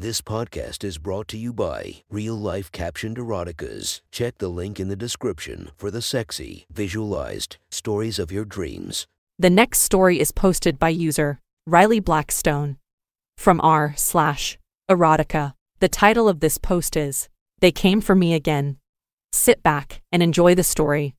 This podcast is brought to you by Real Life Captioned Eroticas. Check the link in the description for the sexy, visualized stories of your dreams. The next story is posted by user Riley Blackstone from r slash erotica. The title of this post is They Came for Me Again. Sit back and enjoy the story.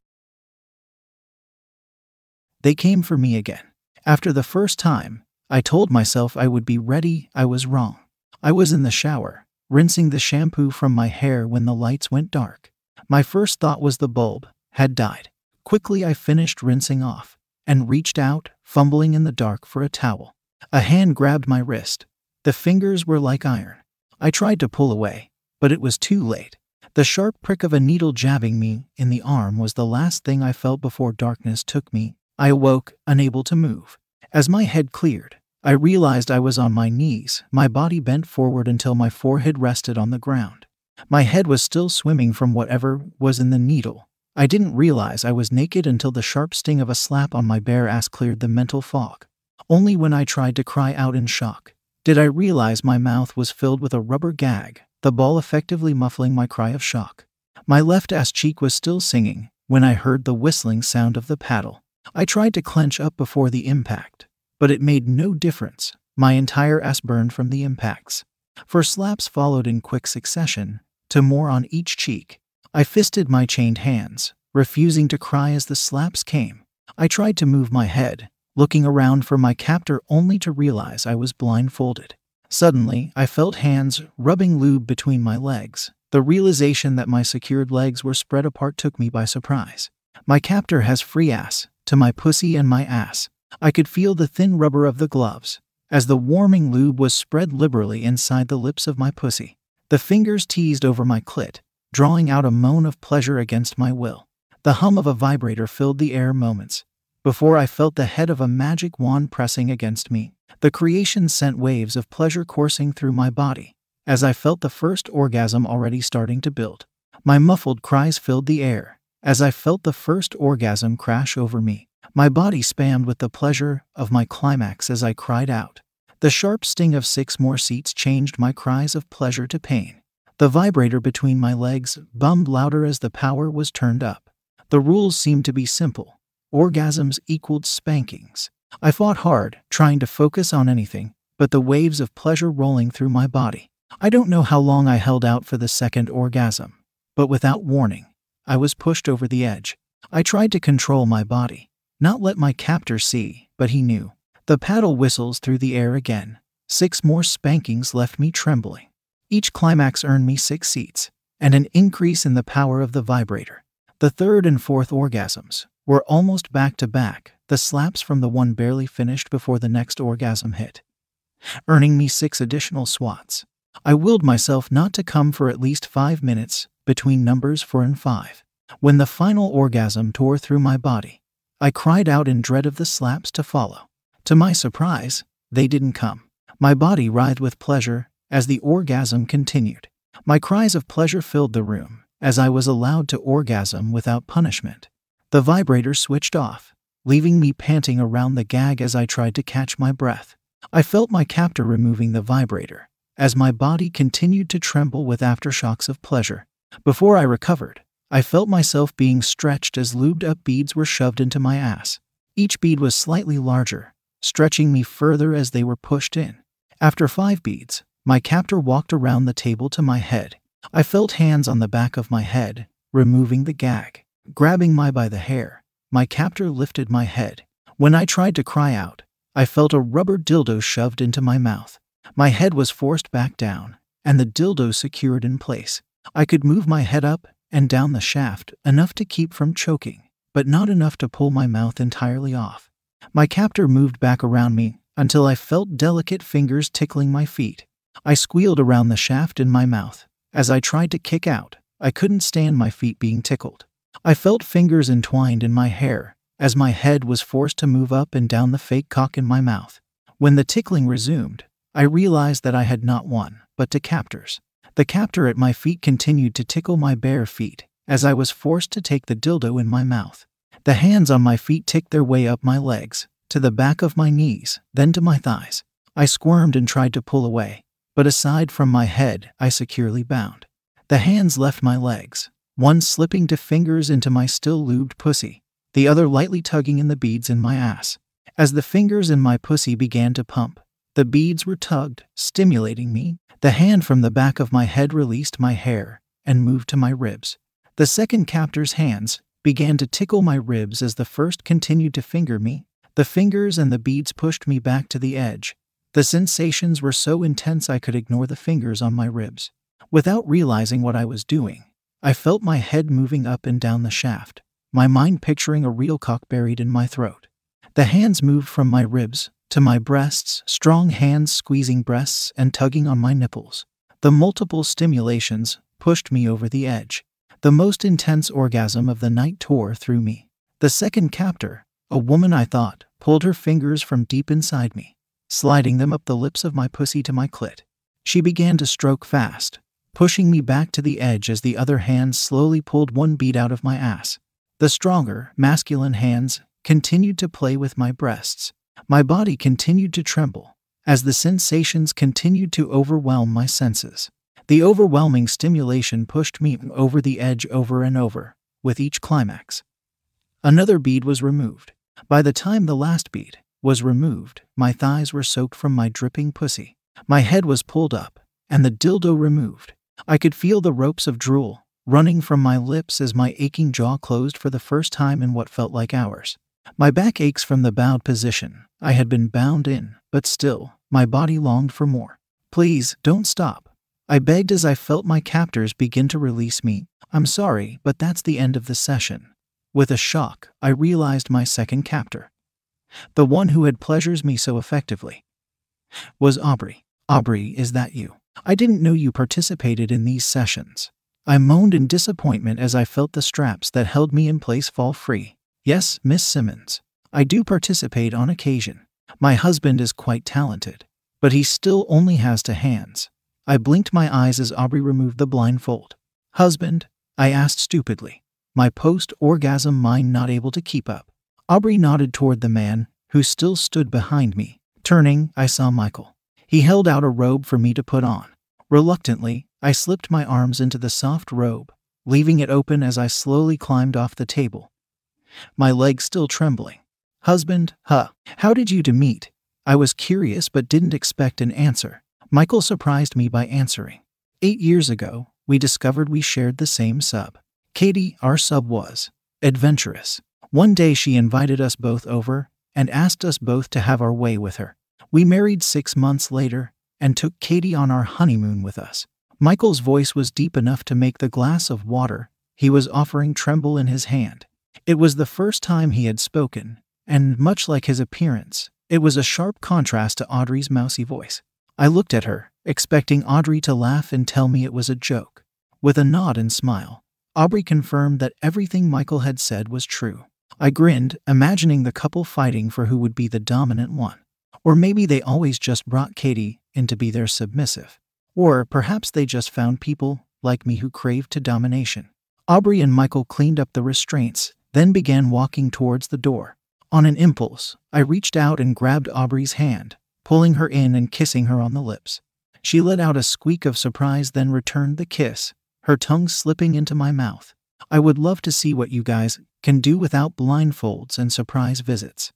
They came for me again. After the first time, I told myself I would be ready, I was wrong. I was in the shower, rinsing the shampoo from my hair when the lights went dark. My first thought was the bulb had died. Quickly, I finished rinsing off and reached out, fumbling in the dark for a towel. A hand grabbed my wrist. The fingers were like iron. I tried to pull away, but it was too late. The sharp prick of a needle jabbing me in the arm was the last thing I felt before darkness took me. I awoke, unable to move. As my head cleared, I realized I was on my knees, my body bent forward until my forehead rested on the ground. My head was still swimming from whatever was in the needle. I didn't realize I was naked until the sharp sting of a slap on my bare ass cleared the mental fog. Only when I tried to cry out in shock did I realize my mouth was filled with a rubber gag, the ball effectively muffling my cry of shock. My left ass cheek was still singing when I heard the whistling sound of the paddle. I tried to clench up before the impact, but it made no difference. My entire ass burned from the impacts. For slaps followed in quick succession, to more on each cheek. I fisted my chained hands, refusing to cry as the slaps came. I tried to move my head, looking around for my captor only to realize I was blindfolded. Suddenly, I felt hands rubbing lube between my legs. The realization that my secured legs were spread apart took me by surprise. My captor has free ass to my pussy and my ass. I could feel the thin rubber of the gloves as the warming lube was spread liberally inside the lips of my pussy. The fingers teased over my clit, drawing out a moan of pleasure against my will. The hum of a vibrator filled the air moments before I felt the head of a magic wand pressing against me. The creation sent waves of pleasure coursing through my body as I felt the first orgasm already starting to build. My muffled cries filled the air as I felt the first orgasm crash over me. My body spammed with the pleasure of my climax as I cried out. The sharp sting of six more seats changed my cries of pleasure to pain. The vibrator between my legs bummed louder as the power was turned up. The rules seemed to be simple orgasms equaled spankings. I fought hard, trying to focus on anything but the waves of pleasure rolling through my body. I don't know how long I held out for the second orgasm, but without warning, I was pushed over the edge. I tried to control my body, not let my captor see, but he knew. The paddle whistles through the air again. Six more spankings left me trembling. Each climax earned me six seats, and an increase in the power of the vibrator. The third and fourth orgasms were almost back to back, the slaps from the one barely finished before the next orgasm hit, earning me six additional swats. I willed myself not to come for at least five minutes between numbers four and five. When the final orgasm tore through my body, I cried out in dread of the slaps to follow. To my surprise, they didn't come. My body writhed with pleasure as the orgasm continued. My cries of pleasure filled the room as I was allowed to orgasm without punishment. The vibrator switched off, leaving me panting around the gag as I tried to catch my breath. I felt my captor removing the vibrator as my body continued to tremble with aftershocks of pleasure. Before I recovered, I felt myself being stretched as lubed up beads were shoved into my ass. Each bead was slightly larger, stretching me further as they were pushed in. After five beads, my captor walked around the table to my head. I felt hands on the back of my head, removing the gag. Grabbing my by the hair, my captor lifted my head. When I tried to cry out, I felt a rubber dildo shoved into my mouth. My head was forced back down, and the dildo secured in place. I could move my head up and down the shaft enough to keep from choking, but not enough to pull my mouth entirely off. My captor moved back around me until I felt delicate fingers tickling my feet. I squealed around the shaft in my mouth. As I tried to kick out, I couldn't stand my feet being tickled. I felt fingers entwined in my hair as my head was forced to move up and down the fake cock in my mouth. When the tickling resumed, I realized that I had not one, but two captors. The captor at my feet continued to tickle my bare feet as I was forced to take the dildo in my mouth. The hands on my feet ticked their way up my legs, to the back of my knees, then to my thighs. I squirmed and tried to pull away, but aside from my head, I securely bound. The hands left my legs, one slipping to fingers into my still lubed pussy, the other lightly tugging in the beads in my ass. As the fingers in my pussy began to pump, the beads were tugged, stimulating me. The hand from the back of my head released my hair and moved to my ribs. The second captor's hands began to tickle my ribs as the first continued to finger me. The fingers and the beads pushed me back to the edge. The sensations were so intense I could ignore the fingers on my ribs. Without realizing what I was doing, I felt my head moving up and down the shaft, my mind picturing a real cock buried in my throat. The hands moved from my ribs to my breasts, strong hands squeezing breasts and tugging on my nipples. The multiple stimulations pushed me over the edge. The most intense orgasm of the night tore through me. The second captor, a woman I thought, pulled her fingers from deep inside me, sliding them up the lips of my pussy to my clit. She began to stroke fast, pushing me back to the edge as the other hand slowly pulled one bead out of my ass. The stronger, masculine hands continued to play with my breasts. My body continued to tremble as the sensations continued to overwhelm my senses. The overwhelming stimulation pushed me over the edge over and over, with each climax. Another bead was removed. By the time the last bead was removed, my thighs were soaked from my dripping pussy. My head was pulled up, and the dildo removed. I could feel the ropes of drool running from my lips as my aching jaw closed for the first time in what felt like hours. My back aches from the bowed position. I had been bound in, but still, my body longed for more. Please, don't stop. I begged as I felt my captors begin to release me. I'm sorry, but that's the end of the session. With a shock, I realized my second captor. The one who had pleasures me so effectively. Was Aubrey. Aubrey, is that you? I didn't know you participated in these sessions. I moaned in disappointment as I felt the straps that held me in place fall free. Yes, Miss Simmons. I do participate on occasion. My husband is quite talented, but he still only has two hands. I blinked my eyes as Aubrey removed the blindfold. Husband? I asked stupidly, my post orgasm mind not able to keep up. Aubrey nodded toward the man, who still stood behind me. Turning, I saw Michael. He held out a robe for me to put on. Reluctantly, I slipped my arms into the soft robe, leaving it open as I slowly climbed off the table my legs still trembling. Husband, huh, how did you two meet? I was curious but didn't expect an answer. Michael surprised me by answering. Eight years ago, we discovered we shared the same sub. Katie, our sub, was adventurous. One day she invited us both over and asked us both to have our way with her. We married six months later and took Katie on our honeymoon with us. Michael's voice was deep enough to make the glass of water he was offering tremble in his hand. It was the first time he had spoken, and much like his appearance, it was a sharp contrast to Aubrey's mousy voice. I looked at her, expecting Audrey to laugh and tell me it was a joke. With a nod and smile, Aubrey confirmed that everything Michael had said was true. I grinned, imagining the couple fighting for who would be the dominant one. Or maybe they always just brought Katie in to be their submissive. Or perhaps they just found people like me who craved to domination. Aubrey and Michael cleaned up the restraints then began walking towards the door. On an impulse, I reached out and grabbed Aubrey's hand, pulling her in and kissing her on the lips. She let out a squeak of surprise, then returned the kiss, her tongue slipping into my mouth. I would love to see what you guys can do without blindfolds and surprise visits.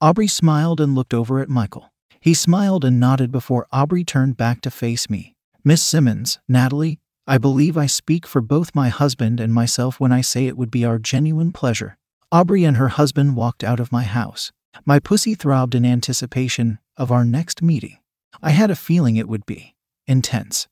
Aubrey smiled and looked over at Michael. He smiled and nodded before Aubrey turned back to face me. Miss Simmons, Natalie, I believe I speak for both my husband and myself when I say it would be our genuine pleasure. Aubrey and her husband walked out of my house. My pussy throbbed in anticipation of our next meeting. I had a feeling it would be intense.